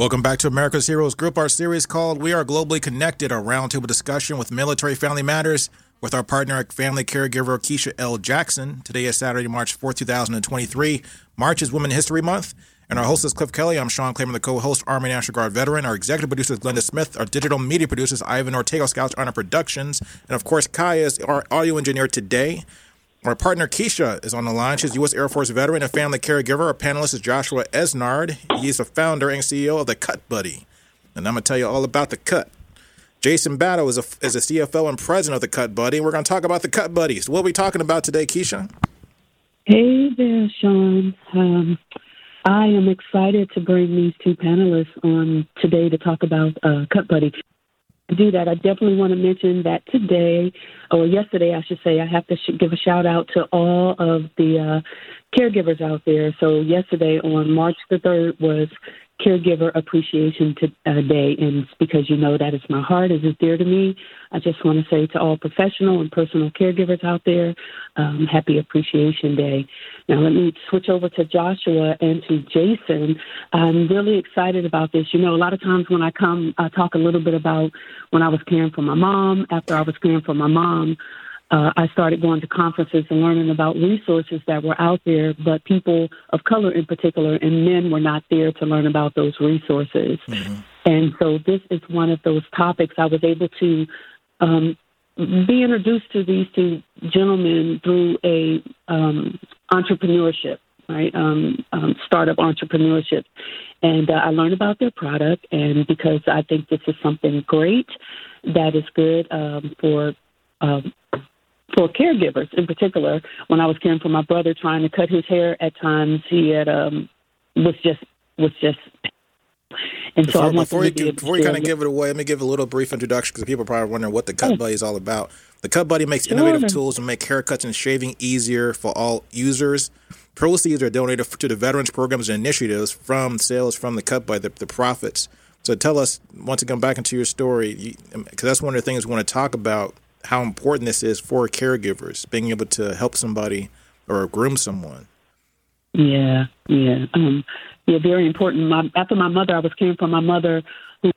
Welcome back to America's Heroes Group, our series called We Are Globally Connected, a roundtable discussion with military family matters with our partner, family caregiver Keisha L. Jackson. Today is Saturday, March 4th, 2023. March is Women History Month. And our host is Cliff Kelly. I'm Sean Claiborne, the co-host, Army National Guard veteran. Our executive producer is Glenda Smith. Our digital media producer is Ivan Ortega, Scouts Honor Productions. And of course, Kaya is our audio engineer today. Our partner Keisha is on the line. She's a U.S. Air Force veteran and family caregiver. Our panelist is Joshua Esnard. He is the founder and CEO of the Cut Buddy. And I'm to tell you all about the Cut. Jason Battle is a, is a CFO and president of the Cut Buddy. And we're to talk about the Cut Buddies. What are we talking about today, Keisha? Hey there, Sean. Um, I am excited to bring these two panelists on today to talk about uh, Cut Buddy do that, I definitely want to mention that today, or yesterday, I should say, I have to sh- give a shout out to all of the uh, caregivers out there. So, yesterday on March the 3rd was Caregiver Appreciation uh, Day, and because you know that it's my heart, it is dear to me. I just want to say to all professional and personal caregivers out there, um, Happy Appreciation Day. Now, let me switch over to Joshua and to Jason. I'm really excited about this. You know, a lot of times when I come, I talk a little bit about when I was caring for my mom. After I was caring for my mom, uh, I started going to conferences and learning about resources that were out there, but people of color in particular and men were not there to learn about those resources. Mm-hmm. And so this is one of those topics I was able to um, be introduced to these two gentlemen through a um, entrepreneurship, right? Um, um, startup entrepreneurship, and uh, I learned about their product, and because I think this is something great that is good um, for um, for caregivers in particular. When I was caring for my brother, trying to cut his hair at times, he had um, was just was just. And before, so I before you, before you kind of give it away, let me give a little brief introduction because people are probably wondering what the Cut Buddy is all about. The Cut Buddy makes sure. innovative tools to make haircuts and shaving easier for all users. Proceeds are donated to the veterans programs and initiatives from sales from the Cut Buddy, the, the profits. So tell us once again back into your story, because that's one of the things we want to talk about how important this is for caregivers, being able to help somebody or groom someone. Yeah, yeah, um, yeah, very important. My, after my mother, I was caring for my mother who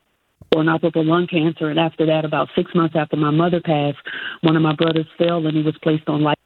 inoperable lung cancer, and after that, about six months after my mother passed, one of my brothers fell and he was placed on life.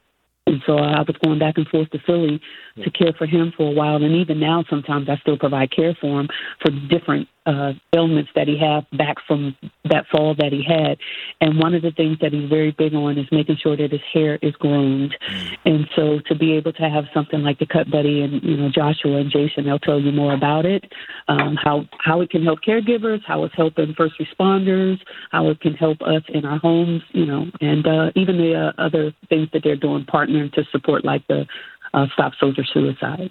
And so I was going back and forth to Philly to care for him for a while, and even now, sometimes I still provide care for him for different uh, ailments that he had back from that fall that he had. And one of the things that he's very big on is making sure that his hair is groomed. Mm. And so to be able to have something like the Cut Buddy and you know Joshua and Jason, they'll tell you more about it, um, how how it can help caregivers, how it's helping first responders, how it can help us in our homes, you know, and uh, even the uh, other things that they're doing, partnering to support like the uh, Stop Soldier Suicide.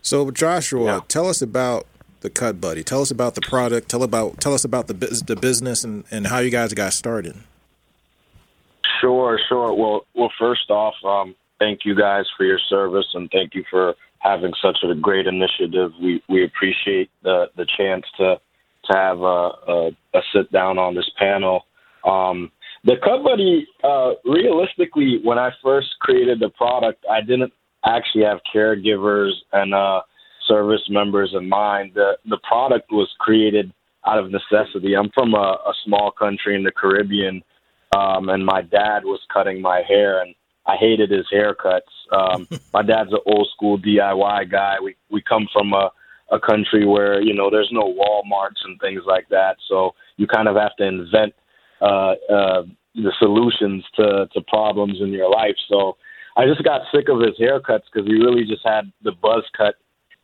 So Joshua, yeah. tell us about the Cut Buddy. Tell us about the product. Tell about tell us about the the business and, and how you guys got started. Sure, sure. Well, well, first off, um, thank you guys for your service and thank you for having such a great initiative. We we appreciate the the chance to to have a, a, a sit down on this panel. Um, the Cut Buddy, uh, realistically, when I first created the product, I didn't actually have caregivers and uh, service members in mind. The the product was created out of necessity. I'm from a, a small country in the Caribbean, um, and my dad was cutting my hair, and I hated his haircuts. Um, my dad's an old school DIY guy. We we come from a a country where you know there's no WalMarts and things like that, so you kind of have to invent uh, uh, the solutions to to problems in your life. So I just got sick of his haircuts because he really just had the buzz cut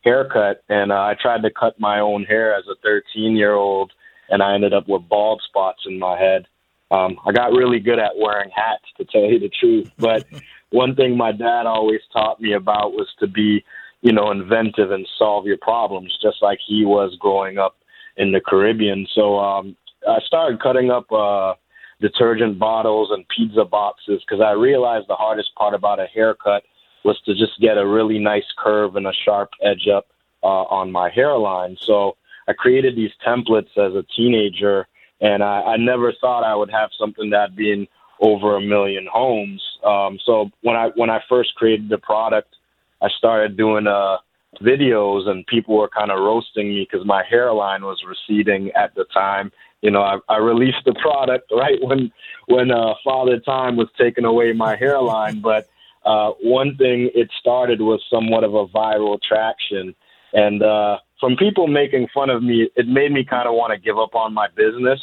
haircut, and uh, I tried to cut my own hair as a 13 year old, and I ended up with bald spots in my head. Um, I got really good at wearing hats, to tell you the truth. But one thing my dad always taught me about was to be, you know, inventive and solve your problems, just like he was growing up in the Caribbean. So um, I started cutting up uh, detergent bottles and pizza boxes because I realized the hardest part about a haircut was to just get a really nice curve and a sharp edge up uh, on my hairline. So I created these templates as a teenager, and I, I never thought I would have something that being over a million homes. Um, so when I when I first created the product, I started doing uh, videos, and people were kind of roasting me because my hairline was receding at the time. You know, I, I released the product right when when uh, Father Time was taking away my hairline, but uh, one thing it started was somewhat of a viral traction, and uh, from people making fun of me, it made me kind of want to give up on my business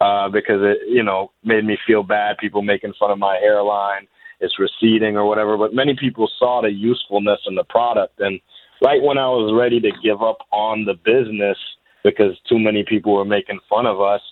uh, because it, you know, made me feel bad. People making fun of my hairline, it's receding or whatever. But many people saw the usefulness in the product, and right when I was ready to give up on the business because too many people were making fun of us,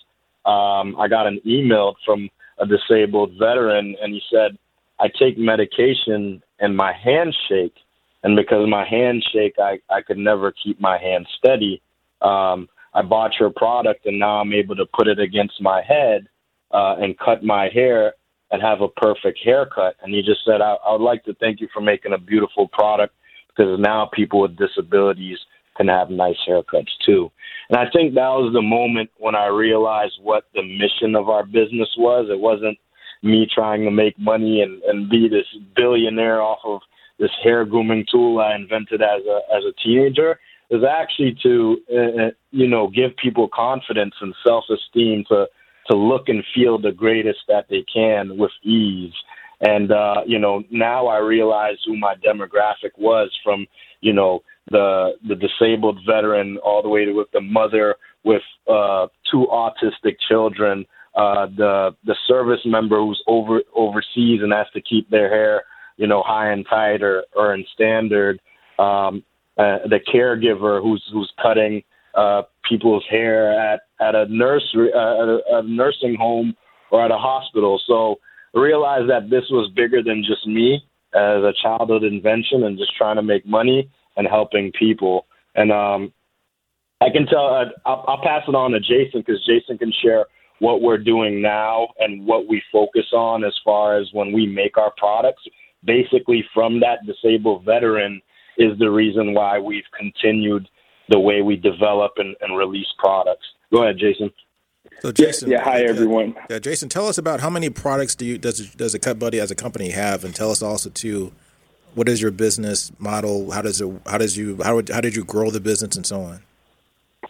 um, I got an email from a disabled veteran, and he said, "I take medication and my hands shake." and because my hands shake, I I could never keep my hand steady. Um, I bought your product, and now I'm able to put it against my head uh, and cut my hair and have a perfect haircut. And he just said, I, I would like to thank you for making a beautiful product because now people with disabilities can have nice haircuts too. And I think that was the moment when I realized what the mission of our business was. It wasn't me trying to make money and, and be this billionaire off of this hair grooming tool I invented as a as a teenager is actually to uh, uh, you know give people confidence and self esteem to to look and feel the greatest that they can with ease. And uh, you know now I realize who my demographic was from you know the the disabled veteran all the way to with the mother with uh, two autistic children, uh, the the service member who's over overseas and has to keep their hair you know, high and tight or, or in standard. Um, uh, the caregiver who's who's cutting uh, people's hair at at a nursery, uh, a, a nursing home, or at a hospital. So I realized that this was bigger than just me as a childhood invention and just trying to make money and helping people. And um, I can tell. Uh, I'll, I'll pass it on to Jason because Jason can share what we're doing now and what we focus on as far as when we make our products basically from that disabled veteran is the reason why we've continued the way we develop and, and release products. Go ahead, Jason. So Jason, yeah, yeah hi everyone. Yeah, Jason, tell us about how many products do you does does a Cut Buddy as a company have, and tell us also too, what is your business model? How does it? How does you? How how did you grow the business and so on?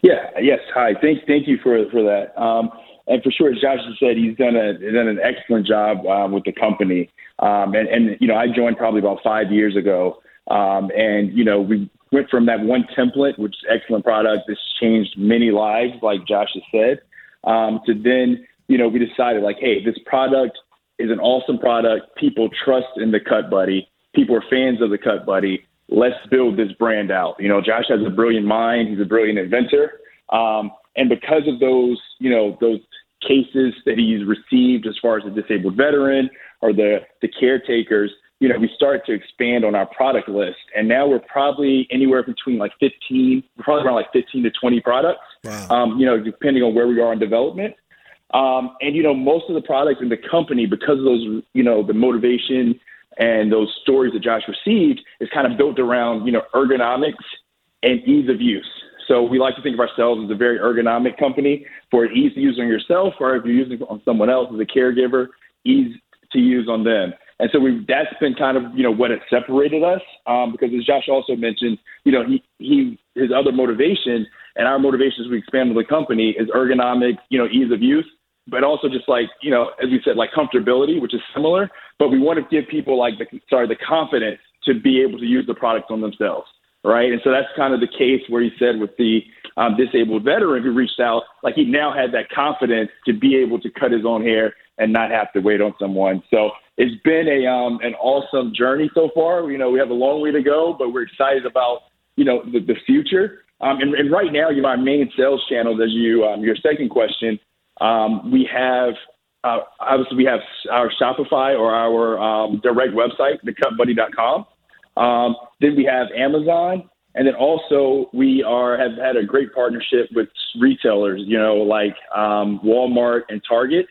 Yeah. Yes. Hi. Thank thank you for for that. Um, and for sure, as Josh has said, he's done a done an excellent job um, with the company. Um, and, and you know, I joined probably about five years ago, um, and you know, we went from that one template, which is excellent product, that's changed many lives, like Josh has said, um, to then you know, we decided like, hey, this product is an awesome product. People trust in the Cut Buddy. People are fans of the Cut Buddy. Let's build this brand out. You know, Josh has a brilliant mind. He's a brilliant inventor. Um, and because of those, you know, those cases that he's received as far as a disabled veteran or the, the caretakers, you know, we start to expand on our product list. And now we're probably anywhere between like 15, we're probably around like 15 to 20 products, wow. um, you know, depending on where we are in development. Um, and, you know, most of the products in the company, because of those, you know, the motivation and those stories that Josh received, is kind of built around, you know, ergonomics and ease of use. So we like to think of ourselves as a very ergonomic company. For ease to use on yourself, or if you're using on someone else as a caregiver, ease to use on them. And so we that's been kind of you know what has separated us um, because as Josh also mentioned, you know he he his other motivation and our motivation as we expand the company is ergonomic, you know, ease of use, but also just like you know as we said like comfortability, which is similar, but we want to give people like the sorry the confidence to be able to use the products on themselves right? And so that's kind of the case where he said with the um, disabled veteran who reached out, like he now had that confidence to be able to cut his own hair and not have to wait on someone. So it's been a um, an awesome journey so far. You know, we have a long way to go, but we're excited about you know the, the future. Um, and, and right now, you know, our main sales channels, as you um, your second question, um, we have uh, obviously we have our Shopify or our um, direct website, thecutbuddy.com. Um, then we have Amazon, And then also we are have had a great partnership with retailers, you know, like um, Walmart and Target,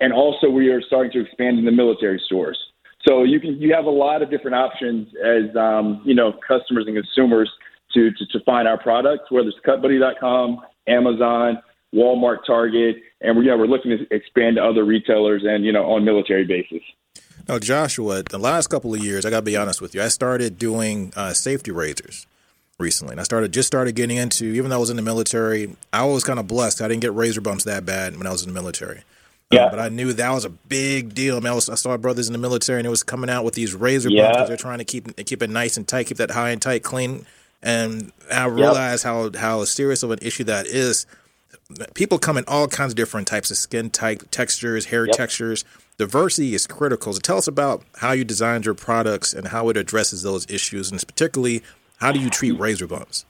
and also we are starting to expand in the military stores. So you can you have a lot of different options as um, you know customers and consumers to, to to find our products, whether it's CutBuddy.com, Amazon, Walmart, Target, and we're yeah we're looking to expand to other retailers and you know on military basis. Now, Joshua, the last couple of years, I got to be honest with you, I started doing uh, safety razors recently. And I started just started getting into, even though I was in the military, I was kind of blessed. I didn't get razor bumps that bad when I was in the military. Uh, yeah. but I knew that was a big deal. I, mean, I, was, I saw brothers in the military and it was coming out with these razor yeah. bumps. They're trying to keep keep it nice and tight, keep that high and tight, clean. And I realized yep. how how serious of an issue that is. People come in all kinds of different types of skin type, textures, hair yep. textures. Diversity is critical. So tell us about how you designed your products and how it addresses those issues, and particularly how do you treat razor bumps?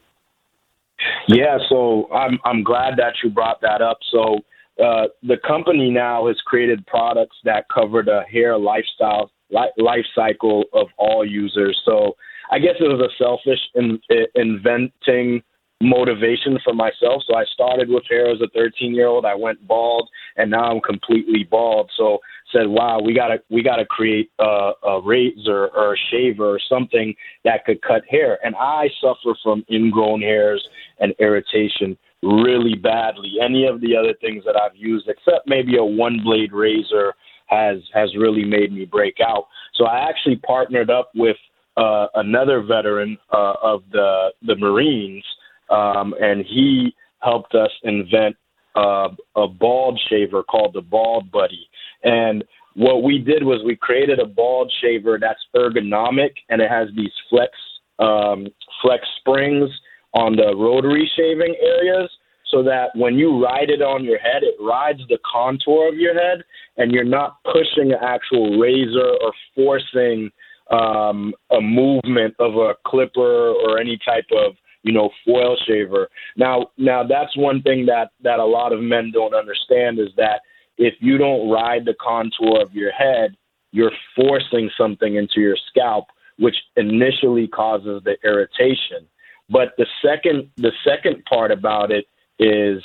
Yeah, so I'm I'm glad that you brought that up. So uh, the company now has created products that cover the hair lifestyle li- life cycle of all users. So I guess it was a selfish in, in, inventing motivation for myself. So I started with hair as a 13 year old. I went bald, and now I'm completely bald. So said, "Wow, we gotta we gotta create a, a razor or a shaver or something that could cut hair." And I suffer from ingrown hairs and irritation really badly. Any of the other things that I've used, except maybe a one blade razor, has has really made me break out. So I actually partnered up with uh, another veteran uh, of the the Marines, um, and he helped us invent uh, a bald shaver called the Bald Buddy. And what we did was we created a bald shaver that's ergonomic and it has these flex um, flex springs on the rotary shaving areas so that when you ride it on your head, it rides the contour of your head and you're not pushing an actual razor or forcing um, a movement of a clipper or any type of you know foil shaver. Now, now that's one thing that that a lot of men don't understand is that if you don't ride the contour of your head, you're forcing something into your scalp, which initially causes the irritation. But the second the second part about it is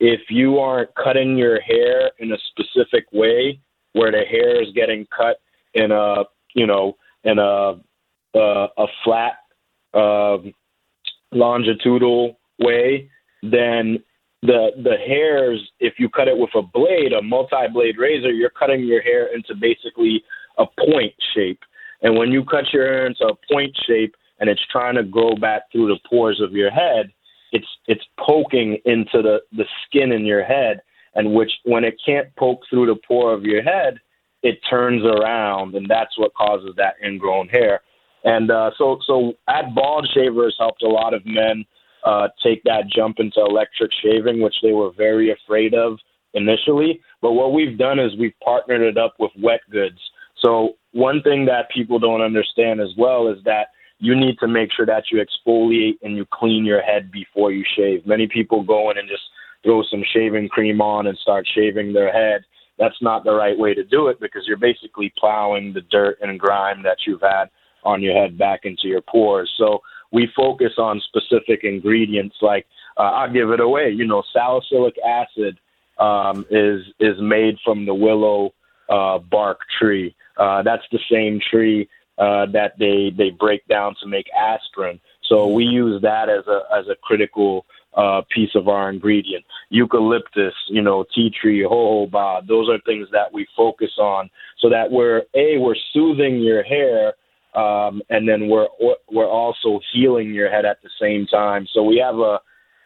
if you aren't cutting your hair in a specific way where the hair is getting cut in a you know in a uh, a flat uh, longitudinal way, then the the hairs, if you cut it with a blade, a multi-blade razor, you're cutting your hair into basically a point shape. And when you cut your hair into a point shape and it's trying to grow back through the pores of your head, it's it's poking into the, the skin in your head and which when it can't poke through the pore of your head, it turns around and that's what causes that ingrown hair. And uh, so so at Bald Shavers helped a lot of men uh, take that jump into electric shaving, which they were very afraid of initially. But what we've done is we've partnered it up with wet goods. So one thing that people don't understand as well is that you need to make sure that you exfoliate and you clean your head before you shave. Many people go in and just throw some shaving cream on and start shaving their head. That's not the right way to do it because you're basically plowing the dirt and grime that you've had on your head back into your pores. So we focus on specific ingredients like uh, I'll give it away. You know, salicylic acid um, is is made from the willow uh, bark tree. Uh, that's the same tree uh, that they they break down to make aspirin. So we use that as a as a critical uh, piece of our ingredient. Eucalyptus, you know, tea tree, jojoba. Those are things that we focus on, so that we're a we're soothing your hair um, and then we're we're also healing your head at the same time. So we have a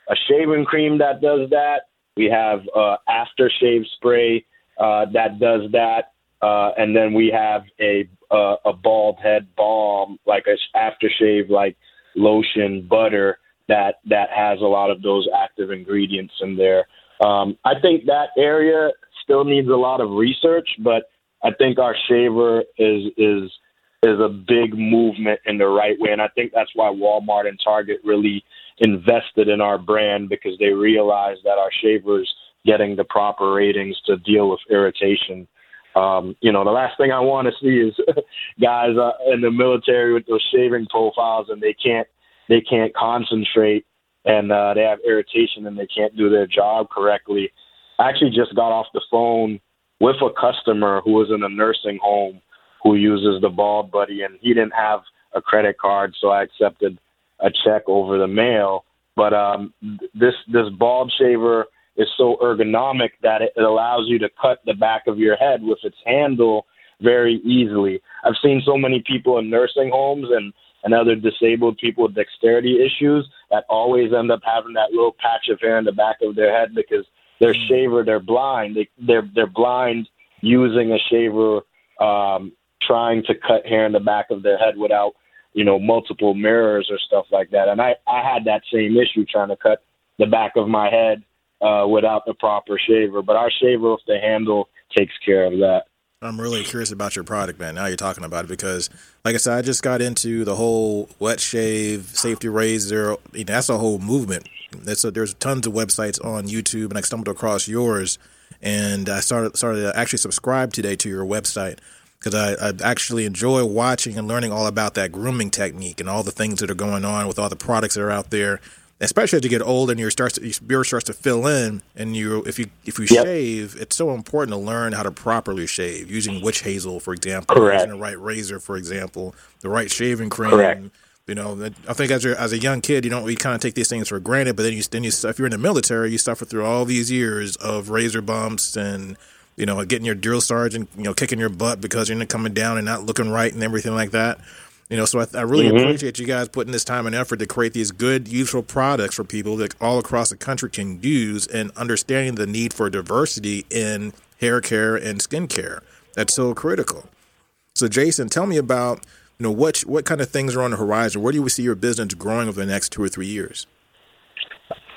a shaving cream that does that. We have a aftershave spray uh, that does that, uh, and then we have a a, a bald head balm, like a aftershave, like lotion, butter that that has a lot of those active ingredients in there. Um, I think that area still needs a lot of research, but I think our shaver is is is a big movement in the right way. And I think that's why Walmart and Target really invested in our brand because they realized that our shavers getting the proper ratings to deal with irritation. Um, you know, the last thing I want to see is guys uh, in the military with those shaving profiles and they can't they can't concentrate and uh, they have irritation and they can't do their job correctly. I actually just got off the phone with a customer who was in a nursing home who uses the Bald Buddy, and he didn't have a credit card, so I accepted a check over the mail. But um, this this bald shaver is so ergonomic that it allows you to cut the back of your head with its handle very easily. I've seen so many people in nursing homes and and other disabled people with dexterity issues that always end up having that little patch of hair in the back of their head because their shaver they're blind they they're they're blind using a shaver um trying to cut hair in the back of their head without you know multiple mirrors or stuff like that and i i had that same issue trying to cut the back of my head uh without the proper shaver but our shaver with the handle takes care of that I'm really curious about your product, man. Now you're talking about it because, like I said, I just got into the whole wet shave, safety razor. You know, that's a whole movement. There's a, there's tons of websites on YouTube, and I stumbled across yours, and I started started actually subscribe today to your website because I, I actually enjoy watching and learning all about that grooming technique and all the things that are going on with all the products that are out there especially as you get older and your starts to, your beard starts to fill in, and you if you if you yep. shave, it's so important to learn how to properly shave using witch hazel, for example, Correct. using the right razor, for example, the right shaving cream. Correct. You know, I think as a as a young kid, you don't we kind of take these things for granted, but then you then you if you're in the military, you suffer through all these years of razor bumps and you know getting your drill sergeant you know kicking your butt because you're not coming down and not looking right and everything like that. You know, so I, I really mm-hmm. appreciate you guys putting this time and effort to create these good, useful products for people that all across the country can use and understanding the need for diversity in hair care and skin care. That's so critical. So, Jason, tell me about you know what what kind of things are on the horizon. Where do you see your business growing over the next two or three years?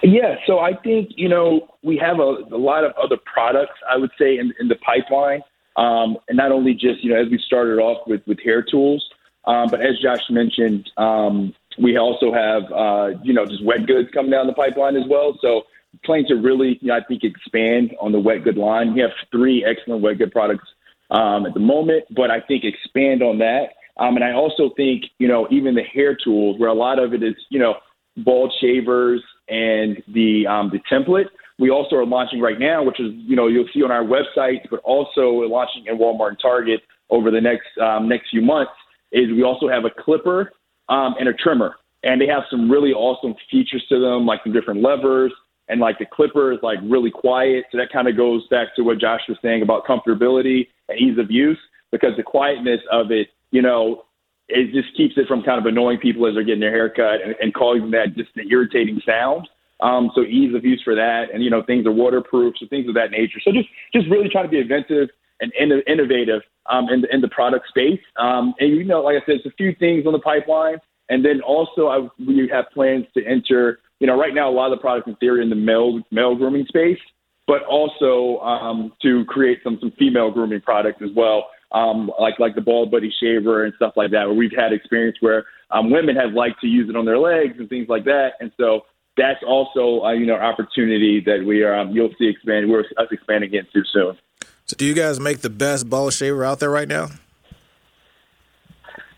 Yeah, so I think you know we have a, a lot of other products. I would say in, in the pipeline, um, and not only just you know as we started off with with hair tools, um, but as Josh mentioned, um, we also have uh, you know just wet goods coming down the pipeline as well. So planning to really, you know, I think expand on the wet good line. We have three excellent wet good products um, at the moment, but I think expand on that. Um, and I also think you know even the hair tools, where a lot of it is you know bald shavers and the um, the template. We also are launching right now, which is you know you'll see on our website, but also launching in Walmart and Target over the next um, next few months is we also have a clipper um, and a trimmer, and they have some really awesome features to them, like some different levers, and like the clipper is like really quiet. So that kind of goes back to what Josh was saying about comfortability and ease of use, because the quietness of it, you know, it just keeps it from kind of annoying people as they're getting their haircut and, and causing that just an irritating sound. Um, so ease of use for that, and you know things are waterproof, so things of that nature. So just just really trying to be inventive and innovative um, in, the, in the product space. Um, and, you know, like I said, it's a few things on the pipeline. And then also, I, we have plans to enter, you know, right now, a lot of the products in theory in the male, male grooming space, but also um, to create some, some female grooming products as well. Um, like like the bald buddy shaver and stuff like that, where we've had experience where um, women have liked to use it on their legs and things like that, and so that's also uh, you know opportunity that we are um, you'll see expand we're us expanding into soon. So, do you guys make the best bald shaver out there right now?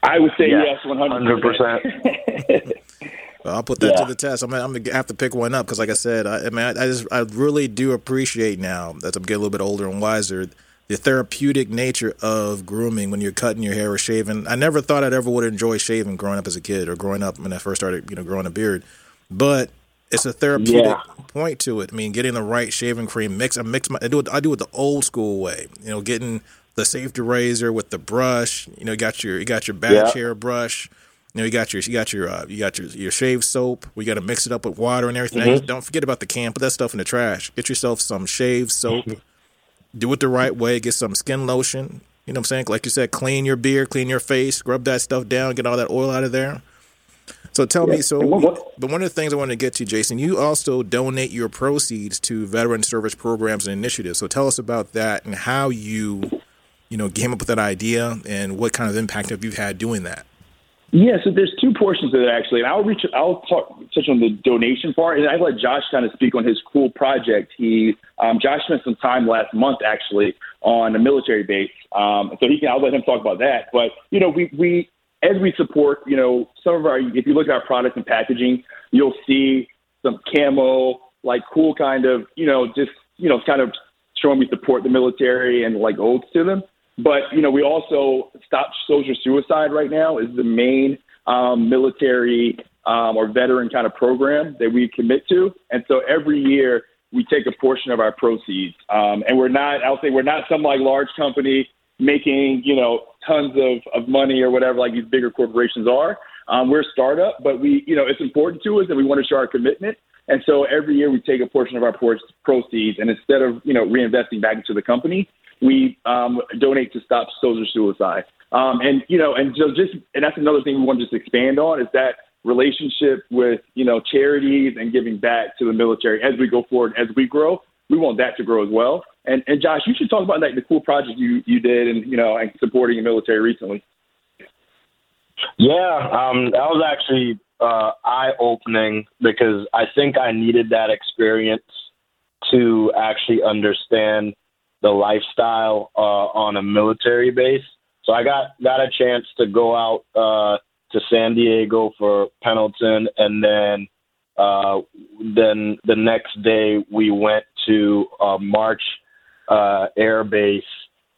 I would say yes, one hundred percent. Well, I'll put that yeah. to the test. I'm gonna, I'm gonna, have to pick one up because, like I said, I, I mean, I, I, just I really do appreciate now that I'm getting a little bit older and wiser the therapeutic nature of grooming when you're cutting your hair or shaving. I never thought I'd ever would enjoy shaving growing up as a kid or growing up when I first started, you know, growing a beard. But it's a therapeutic yeah. point to it. I mean, getting the right shaving cream mix. I mix my. I do it. I do it the old school way. You know, getting the safety razor with the brush. You know, you got your you got your back yeah. chair brush. You know, you got your you got your uh, you got your your shave soap. We got to mix it up with water and everything. Mm-hmm. Don't forget about the can. Put that stuff in the trash. Get yourself some shave soap. Mm-hmm. Do it the right way. Get some skin lotion. You know what I'm saying? Like you said, clean your beard, clean your face, scrub that stuff down, get all that oil out of there. So tell yeah. me, so but one of the things I want to get to, Jason, you also donate your proceeds to veteran service programs and initiatives. So tell us about that and how you, you know, came up with that idea and what kind of impact have you had doing that. Yeah, so there's two portions of it actually, and I'll reach. I'll talk, touch on the donation part, and I let Josh kind of speak on his cool project. He, um, Josh spent some time last month actually on a military base, um, so he can. I'll let him talk about that. But you know, we we as we support, you know, some of our, if you look at our products and packaging, you'll see some camo, like cool kind of, you know, just, you know, kind of showing we support the military and like oaths to them. But, you know, we also stop soldier suicide right now is the main um, military um, or veteran kind of program that we commit to. And so every year we take a portion of our proceeds. Um, and we're not, I'll say we're not some like large company making, you know, tons of, of money or whatever like these bigger corporations are. Um, we're a startup, but we, you know, it's important to us and we want to show our commitment. And so every year we take a portion of our proceeds and instead of, you know, reinvesting back into the company, we um, donate to stop soldier suicide. Um, and, you know, and so just, and that's another thing we want to just expand on is that relationship with, you know, charities and giving back to the military as we go forward, as we grow. We want that to grow as well. And, and Josh, you should talk about like the cool project you, you did and, you know, and supporting the military recently. Yeah, um, that was actually uh, eye opening because I think I needed that experience to actually understand the lifestyle uh, on a military base. So I got got a chance to go out uh, to San Diego for Pendleton, and then uh, then the next day we went to uh, March uh, Air Base,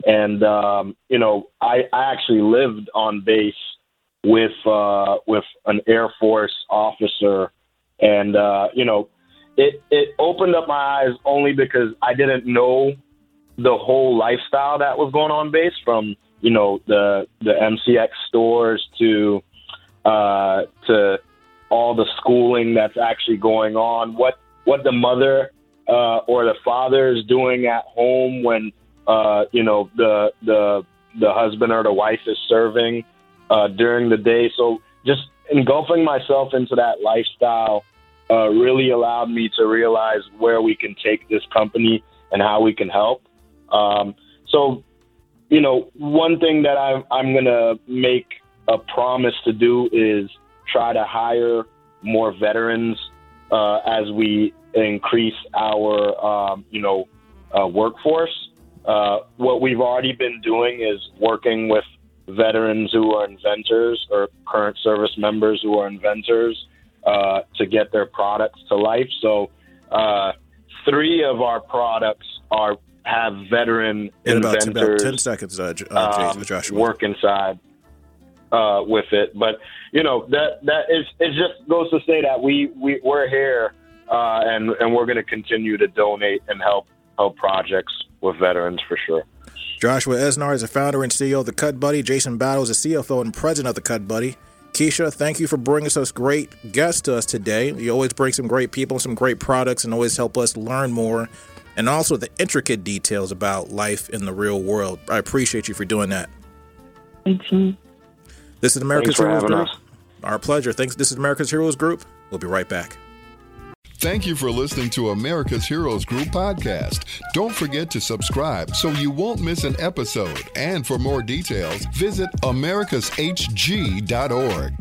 and um, you know I, I actually lived on base with uh, with an Air Force officer, and uh, you know it it opened up my eyes only because I didn't know the whole lifestyle that was going on base from you know the the MCX stores to uh, to all the schooling that's actually going on, what what the mother uh, or the father is doing at home when uh, you know the the the husband or the wife is serving uh, during the day. So just engulfing myself into that lifestyle uh, really allowed me to realize where we can take this company and how we can help. Um, so, you know, one thing that I'm, I'm going to make a promise to do is try to hire more veterans uh, as we increase our, um, you know, uh, workforce. Uh, what we've already been doing is working with veterans who are inventors or current service members who are inventors uh, to get their products to life. So, uh, three of our products are have veteran In inventors. about, about 10 seconds, uh, uh, um, work inside uh, with it. But you know that that is it just goes to say that we we we're here uh, and and we're going to continue to donate and help help projects with veterans for sure. Joshua Esnard is the founder and CEO of the Cut Buddy. Jason Battle is the CFO and president of the Cut Buddy. Keisha, thank you for bringing us great guests to us today. You always bring some great people, some great products, and always help us learn more and also the intricate details about life in the real world. I appreciate you for doing that. Thank you. This is America's for Heroes Group. us. Our pleasure. Thanks. This is America's Heroes Group. We'll be right back. Thank you for listening to America's Heroes Group podcast. Don't forget to subscribe so you won't miss an episode. And for more details, visit americashg.org.